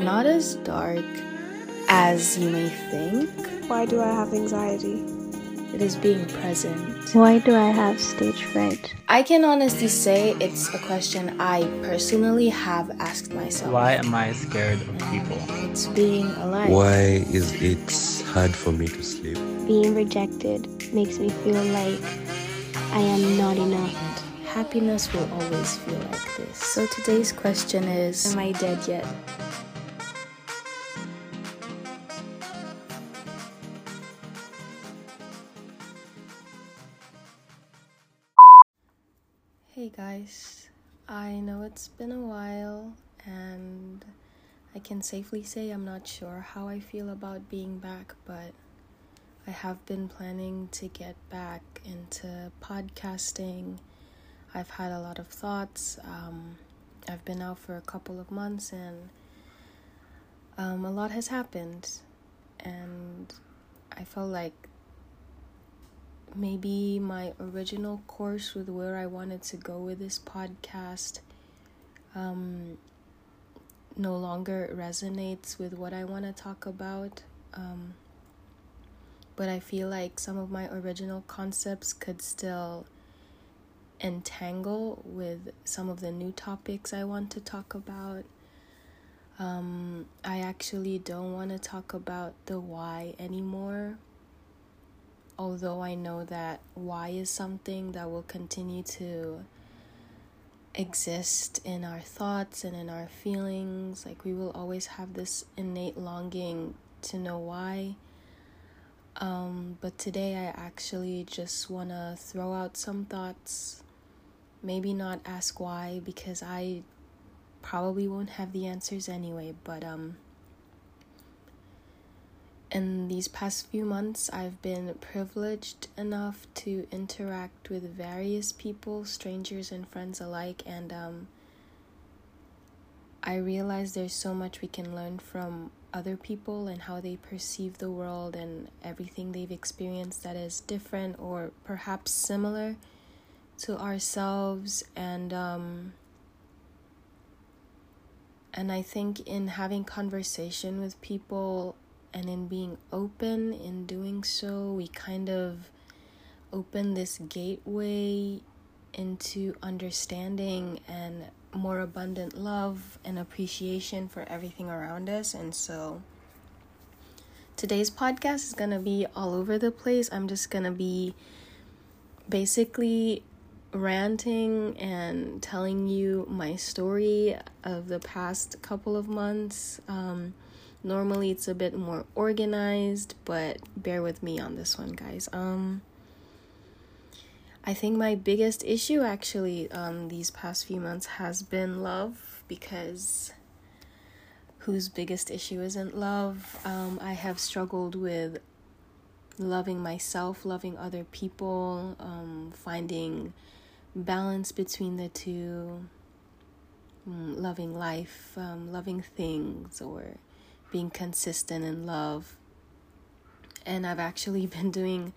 not as dark as you may think. Why do I have anxiety? It is being present. Why do I have stage fright? I can honestly say it's a question I personally have asked myself. Why am I scared of people? It's being alive. Why is it hard for me to sleep? Being rejected makes me feel like I am not enough. And happiness will always feel like this. So today's question is Am I dead yet? I know it's been a while and I can safely say I'm not sure how I feel about being back, but I have been planning to get back into podcasting. I've had a lot of thoughts. Um, I've been out for a couple of months and um, a lot has happened, and I felt like maybe my original course with where I wanted to go with this podcast um, no longer resonates with what I want to talk about. Um, but I feel like some of my original concepts could still entangle with some of the new topics I want to talk about. Um, I actually don't want to talk about the why anymore although I know that why is something that will continue to exist in our thoughts and in our feelings, like we will always have this innate longing to know why. Um, but today I actually just want to throw out some thoughts. Maybe not ask why because I probably won't have the answers anyway, but um in these past few months, I've been privileged enough to interact with various people, strangers and friends alike, and um, I realize there's so much we can learn from other people and how they perceive the world and everything they've experienced that is different or perhaps similar to ourselves. And um, and I think in having conversation with people and in being open in doing so, we kind of open this gateway into understanding and more abundant love and appreciation for everything around us. And so today's podcast is going to be all over the place. I'm just going to be basically ranting and telling you my story of the past couple of months. Um, Normally it's a bit more organized, but bear with me on this one, guys. Um I think my biggest issue actually um these past few months has been love because whose biggest issue isn't love? Um I have struggled with loving myself, loving other people, um finding balance between the two, mm, loving life, um, loving things, or being consistent in love. And I've actually been doing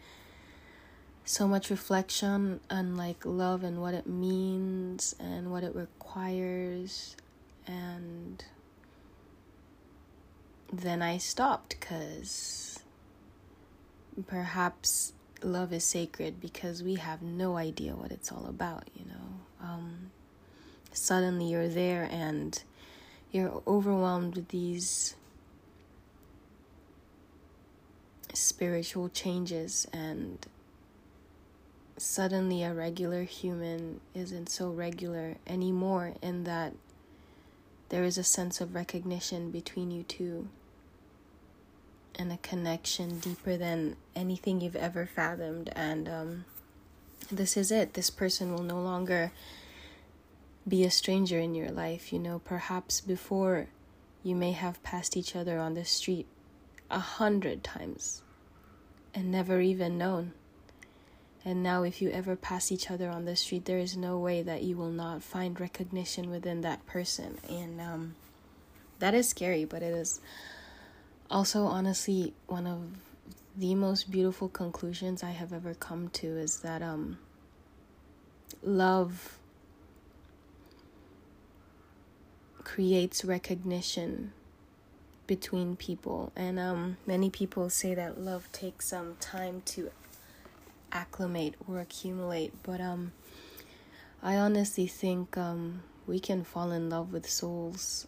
so much reflection on like love and what it means and what it requires and then I stopped cuz perhaps love is sacred because we have no idea what it's all about, you know. Um, suddenly you're there and you're overwhelmed with these spiritual changes and suddenly a regular human isn't so regular anymore in that there is a sense of recognition between you two and a connection deeper than anything you've ever fathomed. And um, this is it. This person will no longer be a stranger in your life. You know perhaps before you may have passed each other on the street a hundred times and never even known. And now, if you ever pass each other on the street, there is no way that you will not find recognition within that person. And um, that is scary, but it is also, honestly, one of the most beautiful conclusions I have ever come to is that um, love creates recognition between people. And um, many people say that love takes some time to acclimate or accumulate. But um, I honestly think um, we can fall in love with souls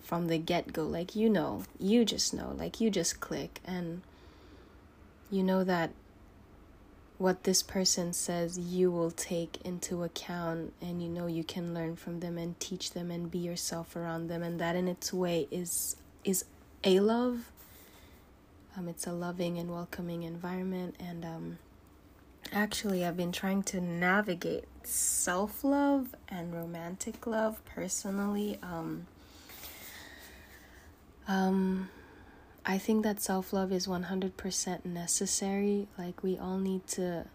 from the get go. Like, you know, you just know, like, you just click, and you know that what this person says you will take into account and you know you can learn from them and teach them and be yourself around them and that in its way is is a love. Um it's a loving and welcoming environment and um actually I've been trying to navigate self-love and romantic love personally um um I think that self love is 100% necessary. Like, we all need to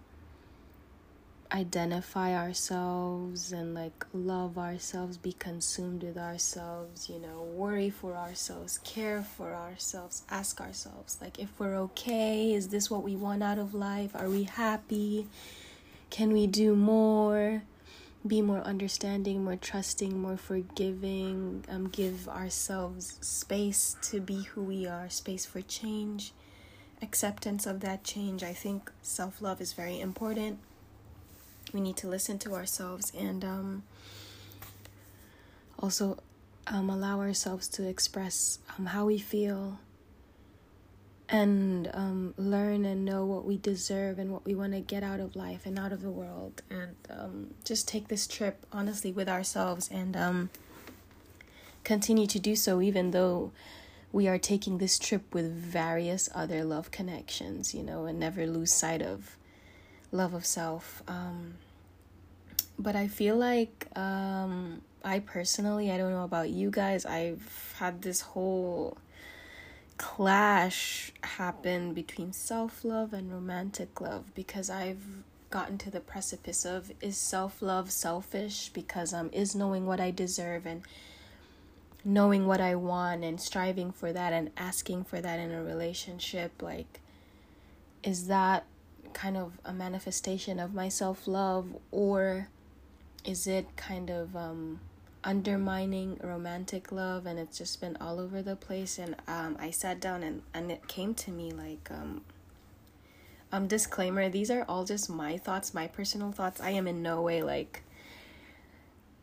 identify ourselves and like love ourselves, be consumed with ourselves, you know, worry for ourselves, care for ourselves, ask ourselves, like, if we're okay, is this what we want out of life? Are we happy? Can we do more? Be more understanding, more trusting, more forgiving, um, give ourselves space to be who we are, space for change, acceptance of that change. I think self love is very important. We need to listen to ourselves and um, also um, allow ourselves to express um, how we feel and um, learn and know what we deserve and what we want to get out of life and out of the world and um, just take this trip honestly with ourselves and um, continue to do so even though we are taking this trip with various other love connections you know and never lose sight of love of self. Um, but i feel like um, i personally i don't know about you guys i've had this whole clash happen between self love and romantic love because I've gotten to the precipice of is self love selfish because um is knowing what I deserve and knowing what I want and striving for that and asking for that in a relationship? Like is that kind of a manifestation of my self love or is it kind of um undermining romantic love and it's just been all over the place. And um, i sat down and, and it came to me like um, um disclaimer these are all just my thoughts my personal thoughts. I am in no way like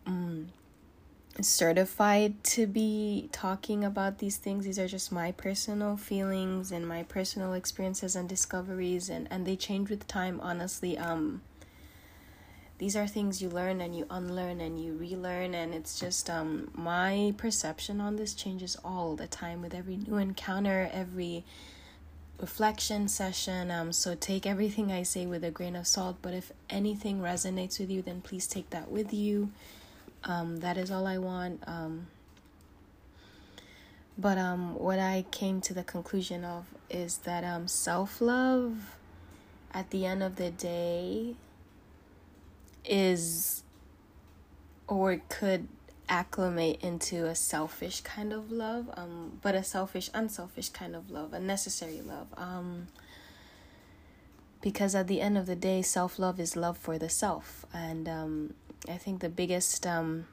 um, certified to be talking about these things. These are just my personal feelings and my personal experiences and discoveries and and they change with time honestly. Um these are things you learn and you unlearn and you relearn and it's just um my perception on this changes all the time with every new encounter every reflection session um so take everything i say with a grain of salt but if anything resonates with you then please take that with you. Um that is all i want um but um what i came to the conclusion of is that um self love at the end of the day is or could acclimate into a selfish kind of love um but a selfish unselfish kind of love a necessary love um because at the end of the day self-love is love for the self and um i think the biggest um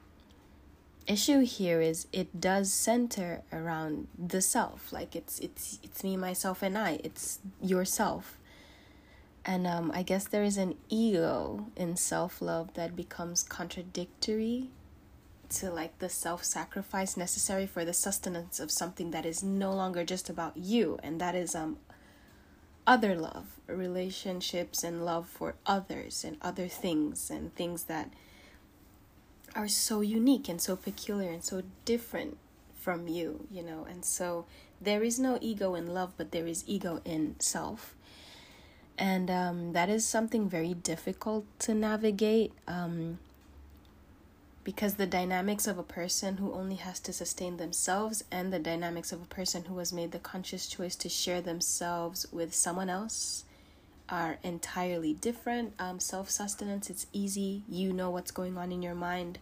issue here is it does center around the self like it's it's it's me myself and i it's yourself and um, I guess there is an ego in self love that becomes contradictory to like the self sacrifice necessary for the sustenance of something that is no longer just about you, and that is um other love, relationships and love for others and other things and things that are so unique and so peculiar and so different from you, you know. And so there is no ego in love, but there is ego in self and um, that is something very difficult to navigate um, because the dynamics of a person who only has to sustain themselves and the dynamics of a person who has made the conscious choice to share themselves with someone else are entirely different. Um, self-sustenance it's easy. You know what's going on in your mind.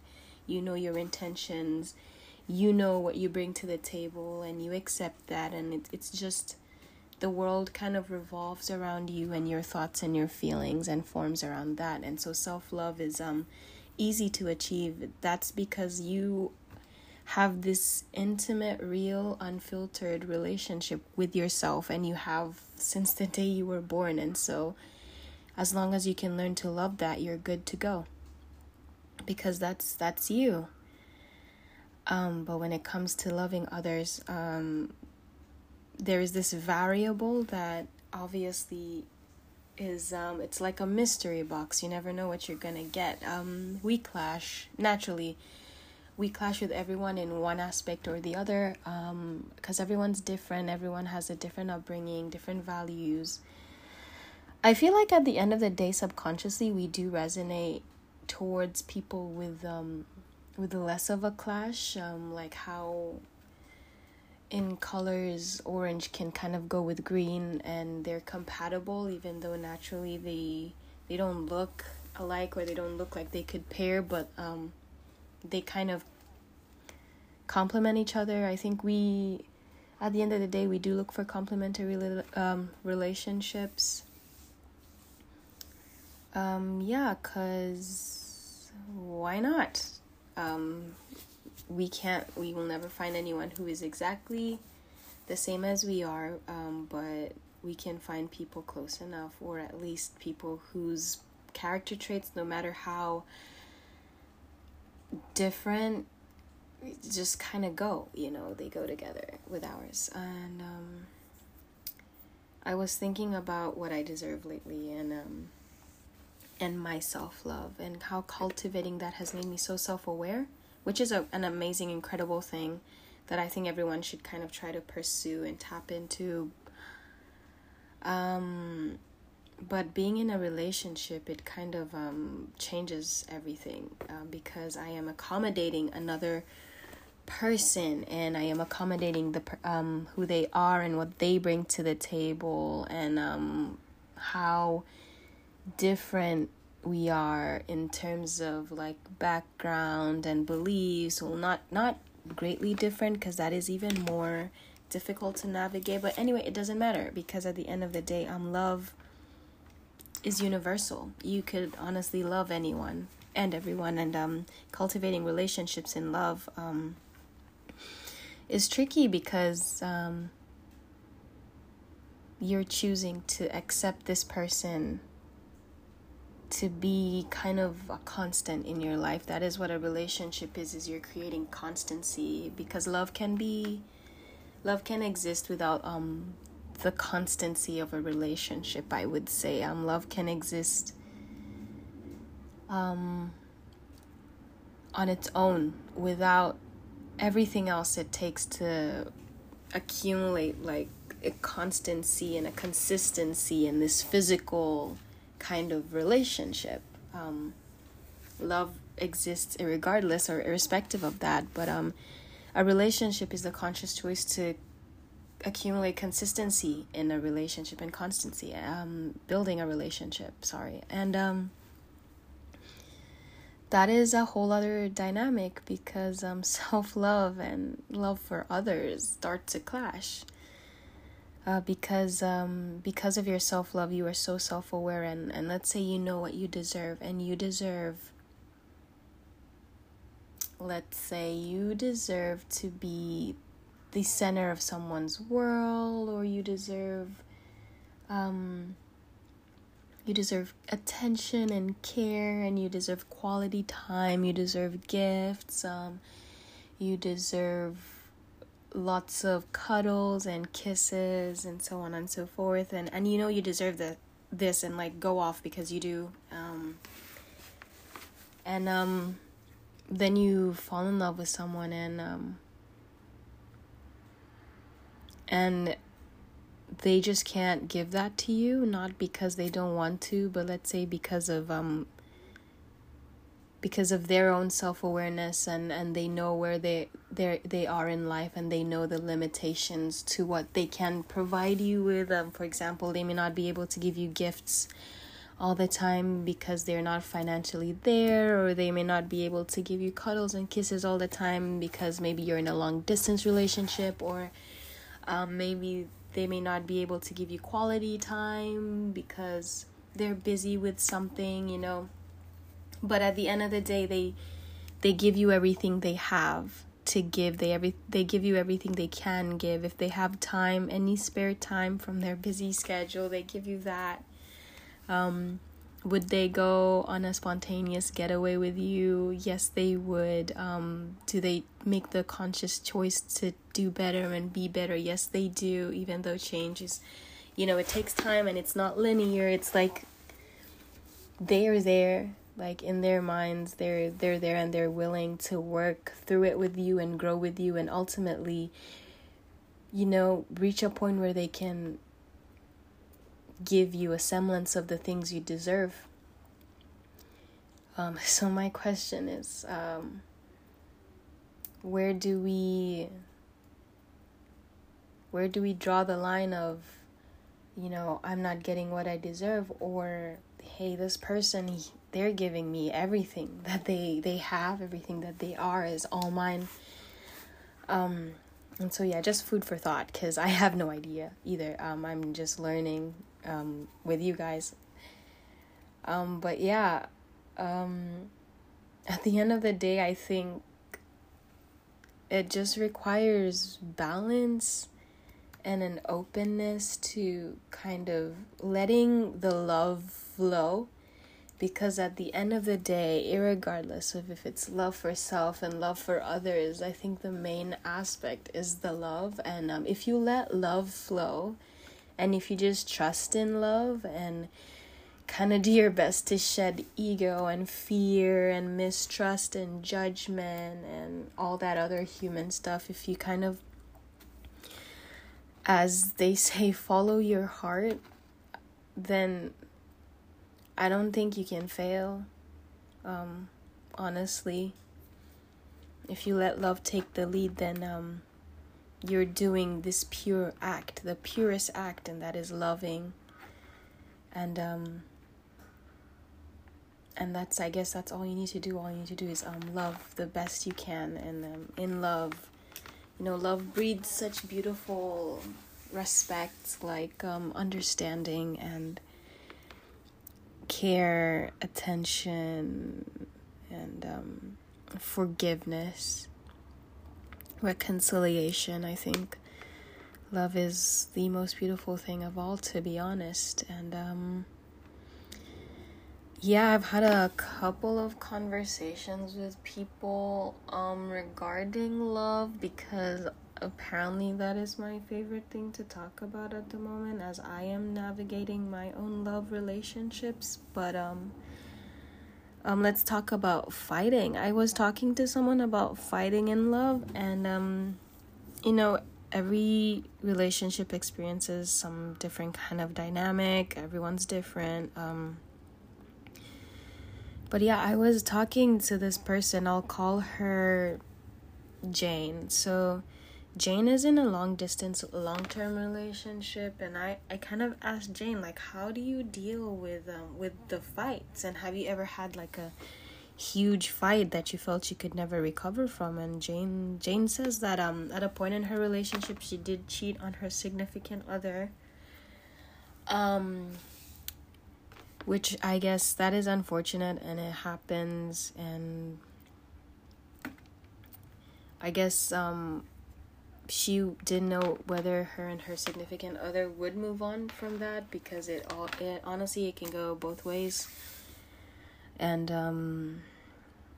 You know your intentions. You know what you bring to the table and you accept that. And it, it's just the world kind of revolves around you and your thoughts and your feelings and forms around that and so self-love is um easy to achieve that's because you have this intimate, real, unfiltered relationship with yourself, and you have since the day you were born. And so, as long as you can learn to love that, you're good to go. Because that's that's you. Um, but when it comes to loving others, um, there is this variable that obviously is um, it's like a mystery box. You never know what you're gonna get. Um, we clash naturally. We clash with everyone in one aspect or the other because um, everyone's different. Everyone has a different upbringing, different values. I feel like at the end of the day, subconsciously, we do resonate towards people with um, with less of a clash, um, like how in colors orange can kind of go with green and they're compatible even though naturally they they don't look alike or they don't look like they could pair but um they kind of complement each other. I think we at the end of the day we do look for complementary um relationships. Um yeah cuz why not? Um we can't we will never find anyone who is exactly the same as we are um, but we can find people close enough or at least people whose character traits no matter how different just kind of go you know they go together with ours. And um, i was thinking about what i deserve lately and um, and my self-love and how cultivating that has made me so self-aware which is a, an amazing, incredible thing that I think everyone should kind of try to pursue and tap into. Um, but being in a relationship, it kind of um, changes everything um, because I am accommodating another person and I am accommodating the um who they are and what they bring to the table and um how different we are in terms of like background and beliefs well not not greatly different because that is even more difficult to navigate. But anyway it doesn't matter because at the end of the day um love is universal. You could honestly love anyone and everyone and um cultivating relationships in love um is tricky because um you're choosing to accept this person to be kind of a constant in your life. That is what a relationship is is you're creating constancy because love can be love can exist without um the constancy of a relationship i would say. Um love can exist um on its own without everything else it takes to accumulate like a constancy and a consistency and this physical kind of relationship. Um, love exists regardless or irrespective of that, but um, a relationship is the conscious choice to accumulate consistency in a relationship and constancy, um, building a relationship. Sorry, and um, that is a whole other dynamic because um, self love and love for others start to clash uh, because um, because of your self love, you are so self aware, and and let's say you know what you deserve, and you deserve. Let's say you deserve to be the center of someone's world, or you deserve, um, you deserve attention and care, and you deserve quality time. You deserve gifts. Um, you deserve lots of cuddles and kisses and so on and so forth. And and you know you deserve the this and like go off because you do. Um and um then you fall in love with someone and um and they just can't give that to you not because they don't want to but let's say because of um because of their own self-awareness and and they know where they they they are in life and they know the limitations to what they can provide you with. Um, for example they may not be able to give you gifts all the time because they're not financially there or they may not be able to give you cuddles and kisses all the time because maybe you're in a long distance relationship or um, maybe they may not be able to give you quality time because they're busy with something you know but at the end of the day they they give you everything they have to give. They every they give you everything they can give. If they have time any spare time from their busy schedule they give you that. Um would they go on a spontaneous getaway with you? Yes they would. Um do they make the conscious choice to do better and be better? Yes they do even though change is you know it takes time and it's not linear. It's like they're there like in their minds they're they're there and they're willing to work through it with you and grow with you and ultimately you know reach a point where they can give you a semblance of the things you deserve. Um so my question is um where do we where do we draw the line of you know i'm not getting what i deserve or hey this person they're giving me everything that they they have everything that they are is all mine. Um and so yeah just food for thought because i have no idea either. Um i'm just learning um with you guys. Um but yeah um at the end of the day i think it just requires balance and an openness to kind of letting the love flow because at the end of the day, regardless of if it's love for self and love for others, I think the main aspect is the love. And um, if you let love flow, and if you just trust in love and kind of do your best to shed ego and fear and mistrust and judgment and all that other human stuff, if you kind of, as they say, follow your heart, then I don't think you can fail. Um, honestly, if you let love take the lead, then um, you're doing this pure act, the purest act, and that is loving. And um, and that's I guess that's all you need to do. All you need to do is um love the best you can, and um, in love, you know, love breeds such beautiful respect, like um understanding and care, attention, and um, forgiveness, reconciliation. I think love is the most beautiful thing of all, to be honest. And um, yeah, I've had a couple of conversations with people um, regarding love because apparently that is my favorite thing to talk about at the moment as I am navigating my own love relationships but um um let's talk about fighting. I was talking to someone about fighting in love and um you know every relationship experiences some different kind of dynamic. Everyone's different. Um but yeah, I was talking to this person. I'll call her Jane. So Jane is in a long distance long term relationship and I, I kind of asked Jane like how do you deal with um with the fights? And have you ever had like a huge fight that you felt you could never recover from? And Jane Jane says that um at a point in her relationship she did cheat on her significant other. Um which I guess that is unfortunate and it happens and I guess um she didn't know whether her and her significant other would move on from that because it all it honestly it can go both ways. And um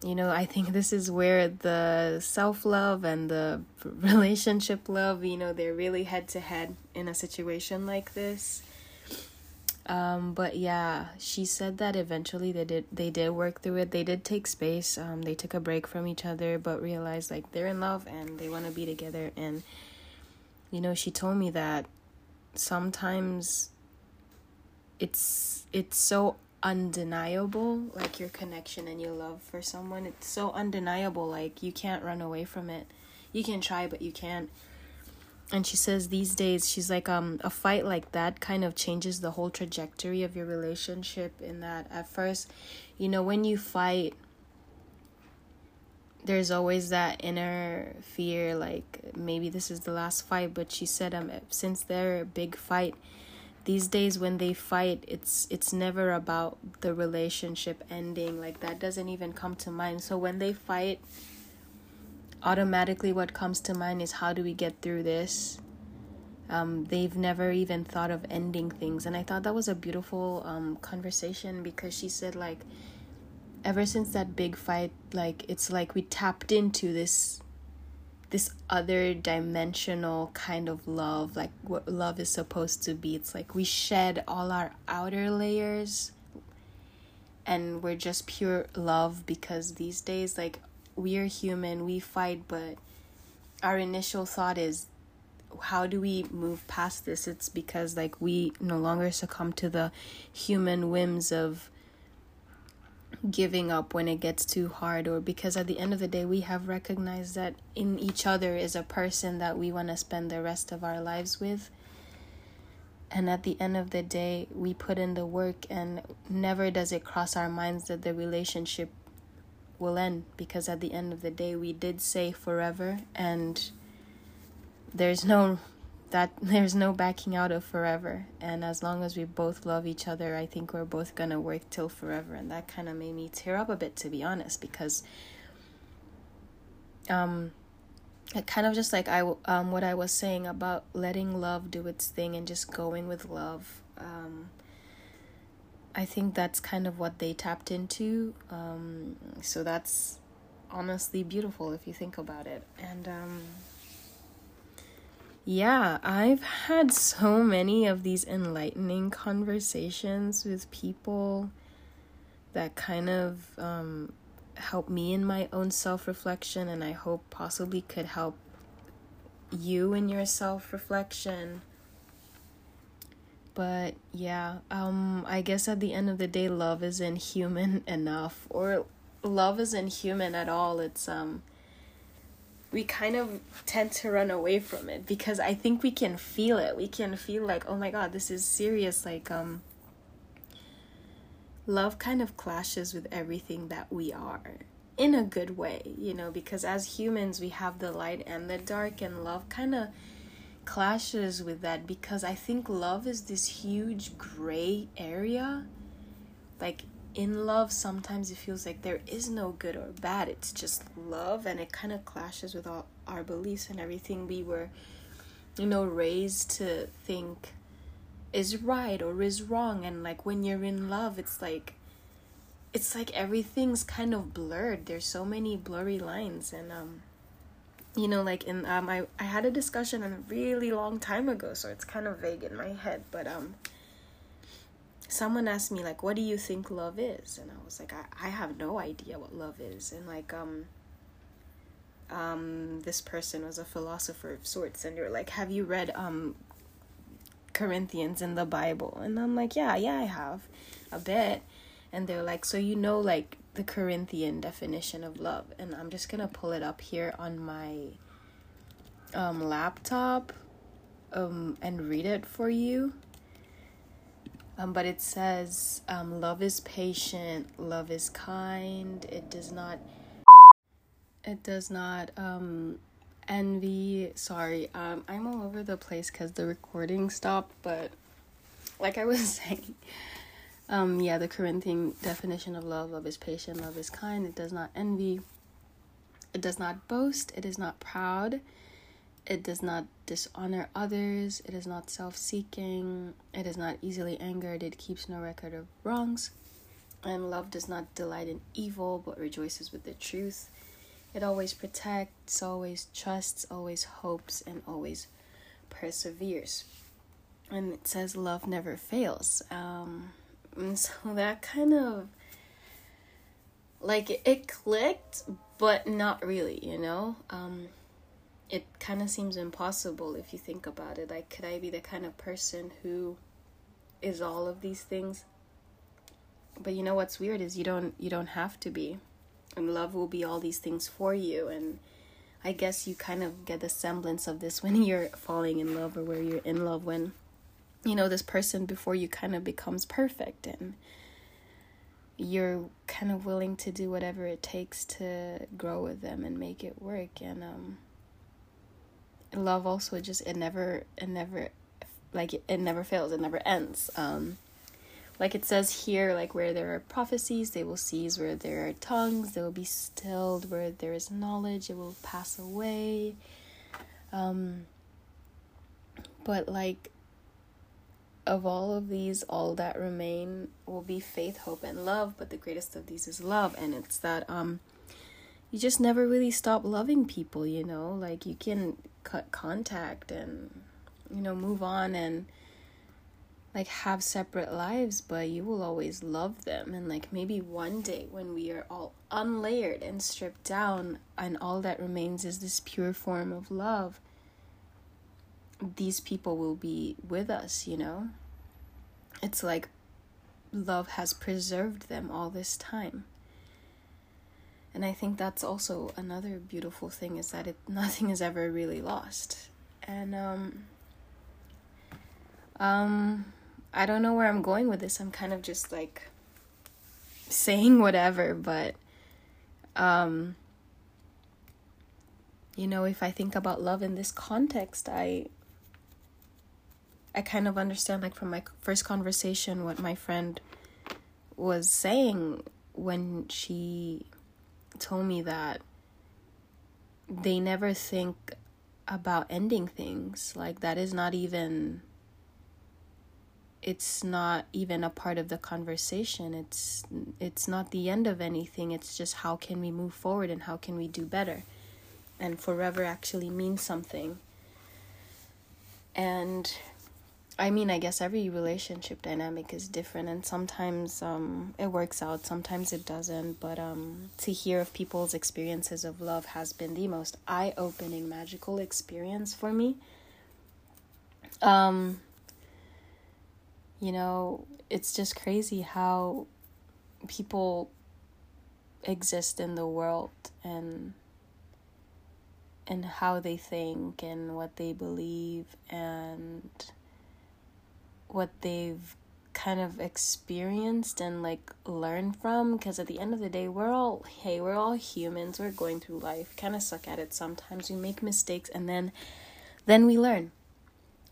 you know i think this is where the self-love and the relationship love you know they're really head to head in a situation like this um but yeah she said that eventually they did they did work through it. They did take space. Um they took a break from each other but realized like they're in love and they want to be together. And you know she told me that sometimes it's it's so undeniable like your connection and your love for someone. It's so undeniable like you can't run away from it. You can try but you can't and she says these days she's like um a fight like that kind of changes the whole trajectory of your relationship in that at first you know when you fight there's always that inner fear like maybe this is the last fight but she said um since they're a big fight these days when they fight it's it's never about the relationship ending like that doesn't even come to mind. So when they fight automatically what comes to mind is how do we get through this? Um, they've never even thought of ending things. And i thought that was a beautiful um, conversation because she said like ever since that big fight like it's like we tapped into this this other dimensional kind of love like what love is supposed to be. It's like we shed all our outer layers and we're just pure love because these days like we're human we fight but our initial thought is how do we move past this? It's because like we no longer succumb to the human whims of giving up when it gets too hard or because at the end of the day we have recognized that in each other is a person that we want to spend the rest of our lives with. And at the end of the day we put in the work and never does it cross our minds that the relationship will end because at the end of the day we did say forever and there's no that there's no backing out of forever. And as long as we both love each other i think we're both gonna work till forever. And that kind of made me tear up a bit to be honest because um it kind of just like i um what i was saying about letting love do its thing and just going with love um i think that's kind of what they tapped into um so that's honestly beautiful if you think about it and um yeah, I've had so many of these enlightening conversations with people that kind of um, help me in my own self reflection, and I hope possibly could help you in your self reflection. But yeah, um, I guess at the end of the day, love isn't human enough, or love isn't human at all. It's um, we kind of tend to run away from it because I think we can feel it. We can feel like, oh my god, this is serious. Like, um, love kind of clashes with everything that we are in a good way, you know, because as humans, we have the light and the dark, and love kind of clashes with that because I think love is this huge gray area. Like, in love sometimes it feels like there is no good or bad. It's just love and it kind of clashes with all our beliefs and everything we were you know raised to think is right or is wrong. And like when you're in love it's like it's like everything's kind of blurred. There's so many blurry lines and um you know like in um I, I had a discussion a really long time ago so it's kind of vague in my head but um someone asked me like what do you think love is? And i was like i, I have no idea what love is. And like um um this person was a philosopher of sorts and you're like have you read um corinthians in the bible? And i'm like yeah yeah i have a bit. And they're like so you know like the corinthian definition of love and i'm just gonna pull it up here on my um laptop um and read it for you um, but it says, um, love is patient, love is kind, it does not, it does not, um, envy. Sorry, um, I'm all over the place because the recording stopped, but like I was saying, um, yeah, the Corinthian definition of love love is patient, love is kind, it does not envy, it does not boast, it is not proud, it does not dishonor others. It is not self seeking. It is not easily angered. It keeps no record of wrongs. And love does not delight in evil, but rejoices with the truth. It always protects, always trusts, always hopes, and always perseveres. And it says love never fails. Um, and so that kind of like it clicked, but not really, you know. Um, it kind of seems impossible if you think about it. Like, could I be the kind of person who is all of these things? But you know what's weird is you don't you don't have to be, and love will be all these things for you. And I guess you kind of get the semblance of this when you're falling in love or where you're in love when you know this person before you kind of becomes perfect and you're kind of willing to do whatever it takes to grow with them and make it work. And um love also just it never it never like it, never fails it never ends. Um like it says here like where there are prophecies they will cease where there are tongues they will be stilled where there is knowledge it will pass away. Um but like of all of these all that remain will be faith hope and love but the greatest of these is love and it's that um you just never really stop loving people you know like you can cut contact and you know move on and like have separate lives, but you will always love them. And like maybe one day when we are all unlayered and stripped down, and all that remains is this pure form of love, these people will be with us, you know? It's like love has preserved them all this time. And I think that's also another beautiful thing is that it nothing is ever really lost. And um um I don't know where I'm going with this. I'm kind of just like saying whatever, but um you know, if I think about love in this context, I I kind of understand like from my first conversation what my friend was saying when she told me that they never think about ending things. Like that is not even it's not even a part of the conversation. It's it's not the end of anything. It's just how can we move forward and how can we do better? And forever actually means something. And i mean i guess every relationship dynamic is different and sometimes um, it works out sometimes it doesn't but um, to hear of people's experiences of love has been the most eye-opening magical experience for me. Um you know, it's just crazy how people exist in the world and and how they think and what they believe and what they've kind of experienced and like learned from because at the end of the day we're all hey we're all humans. We're going through life. Kind of suck at it sometimes. We make mistakes and then then we learn.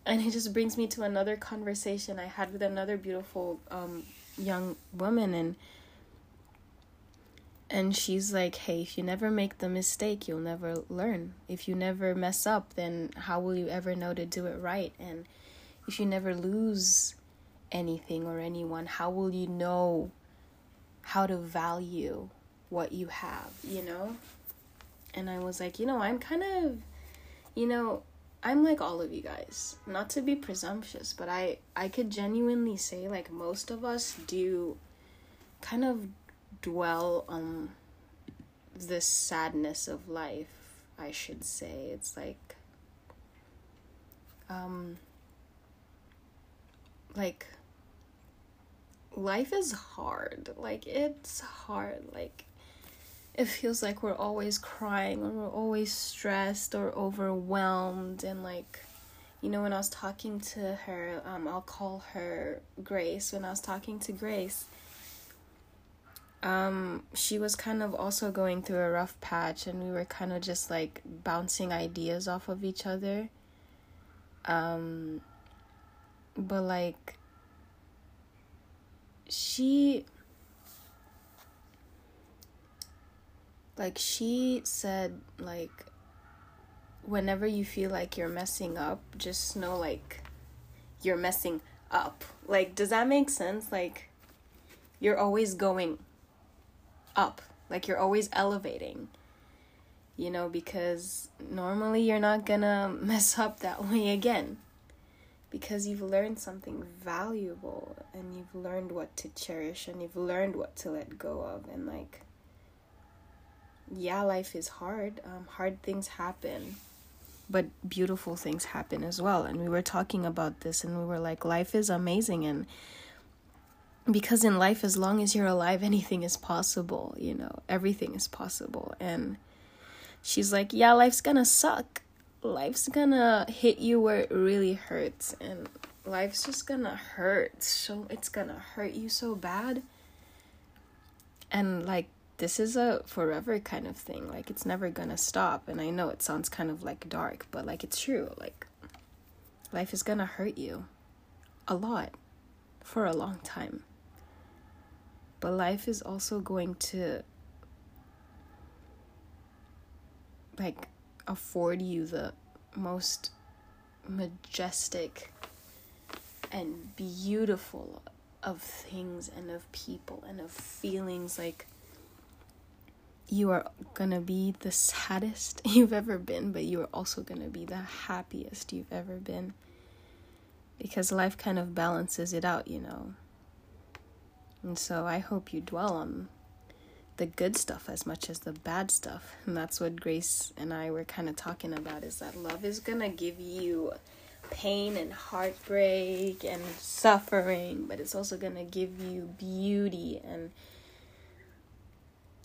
And it just brings me to another conversation I had with another beautiful um, young woman and and she's like hey if you never make the mistake you'll never learn. If you never mess up then how will you ever know to do it right? And if you never lose anything or anyone how will you know how to value what you have you know and i was like you know i'm kind of you know I'm like all of you guys. Not to be presumptuous, but I I could genuinely say like most of us do kind of dwell on the sadness of life, I should say. It's like um like life is hard. Like it's hard. Like it feels like we're always crying or we're always stressed or overwhelmed and like you know when i was talking to her um i'll call her grace when i was talking to grace um she was kind of also going through a rough patch and we were kind of just like bouncing ideas off of each other um but like she like she said like whenever you feel like you're messing up just know like you're messing up. Like does that make sense? Like you're always going up. Like you're always elevating you know because normally you're not gonna mess up that way again because you've learned something valuable and you've learned what to cherish and you've learned what to let go of and like yeah, life is hard. Um, hard things happen, but beautiful things happen as well. And we were talking about this, and we were like, life is amazing. And because in life, as long as you're alive, anything is possible, you know, everything is possible. And she's like, yeah, life's gonna suck. Life's gonna hit you where it really hurts. And life's just gonna hurt. So it's gonna hurt you so bad. And like, this is a forever kind of thing. Like it's never gonna stop. And I know it sounds kind of like dark, but like it's true. Like life is gonna hurt you a lot for a long time. but life is also going to like afford you the most majestic and beautiful of things and of people and of feelings like you are gonna be the saddest you've ever been but you are also gonna be the happiest you've ever been. Because life kind of balances it out you know? And so i hope you dwell on the good stuff as much as the bad stuff. And that's what Grace and I were kind of talking about is that love is going to give you pain and heartbreak and suffering, but it's also going to give you beauty and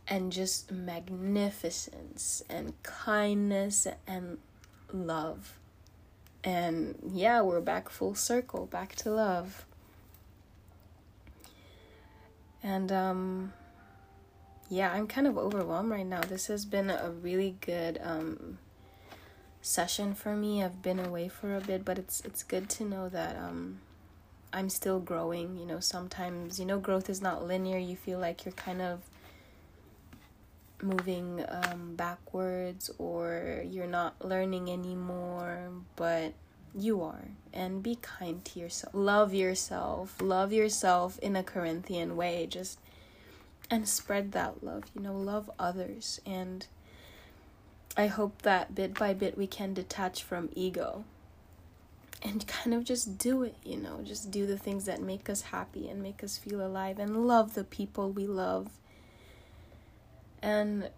and just magnificence and kindness and love. And yeah, we're back full circle, back to love. And um yeah, I'm kind of overwhelmed right now. This has been a really good um, session for me. I've been away for a bit, but it's it's good to know that um, I'm still growing. You know, sometimes you know growth is not linear. You feel like you're kind of moving um, backwards or you're not learning anymore, but you are. And be kind to yourself. Love yourself. Love yourself in a Corinthian way. Just and spread that love, you know, love others. And I hope that bit by bit we can detach from ego and kind of just do it, you know, just do the things that make us happy and make us feel alive and love the people we love. And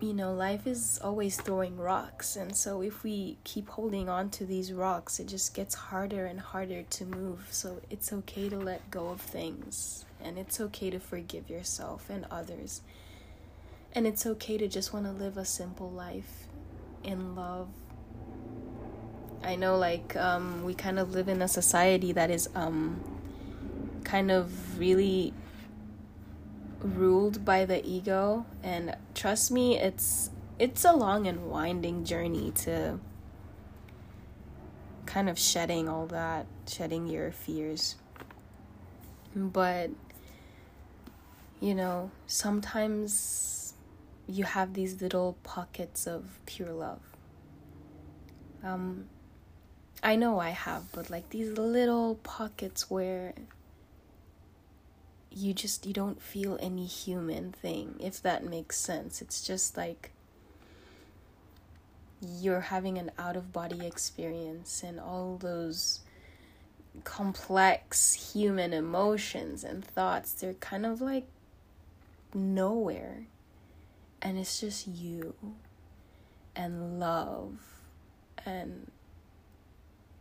you know, life is always throwing rocks, and so if we keep holding on to these rocks, it just gets harder and harder to move. So it's okay to let go of things and it's okay to forgive yourself and others. And it's okay to just want to live a simple life in love. I know, like, um, we kind of live in a society that is um, kind of really ruled by the ego, and trust me, it's it's a long and winding journey to kind of shedding all that, shedding your fears. But you know, sometimes you have these little pockets of pure love. Um, I know I have, but like these little pockets where you just you don't feel any human thing, if that makes sense. It's just like you're having an out of body experience and all those complex human emotions and thoughts they're kind of like nowhere. And it's just you and love and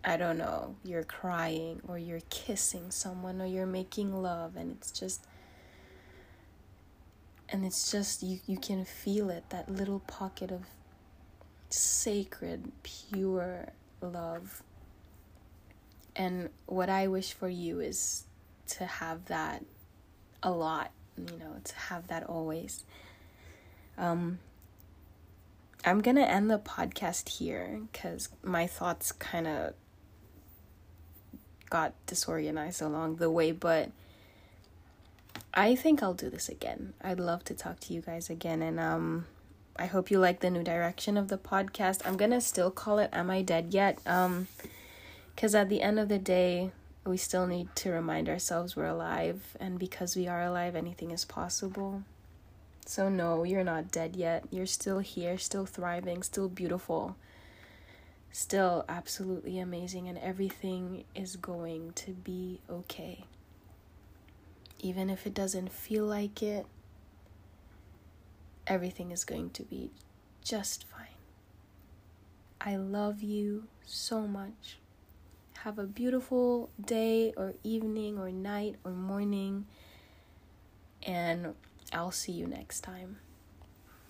I don't know, you're crying or you're kissing someone or you're making love and it's just and it's just you you can feel it that little pocket of sacred pure love. And what I wish for you is to have that a lot you know, to have that always. Um, I'm gonna end the podcast here because my thoughts kind of got disorganized along the way, but I think I'll do this again. I'd love to talk to you guys again, and um, I hope you like the new direction of the podcast. I'm gonna still call it "Am I Dead Yet?" Um, because at the end of the day, we still need to remind ourselves we're alive, and because we are alive, anything is possible. So, no, you're not dead yet. You're still here, still thriving, still beautiful, still absolutely amazing, and everything is going to be okay. Even if it doesn't feel like it, everything is going to be just fine. I love you so much. Have a beautiful day or evening or night or morning. And I'll see you next time.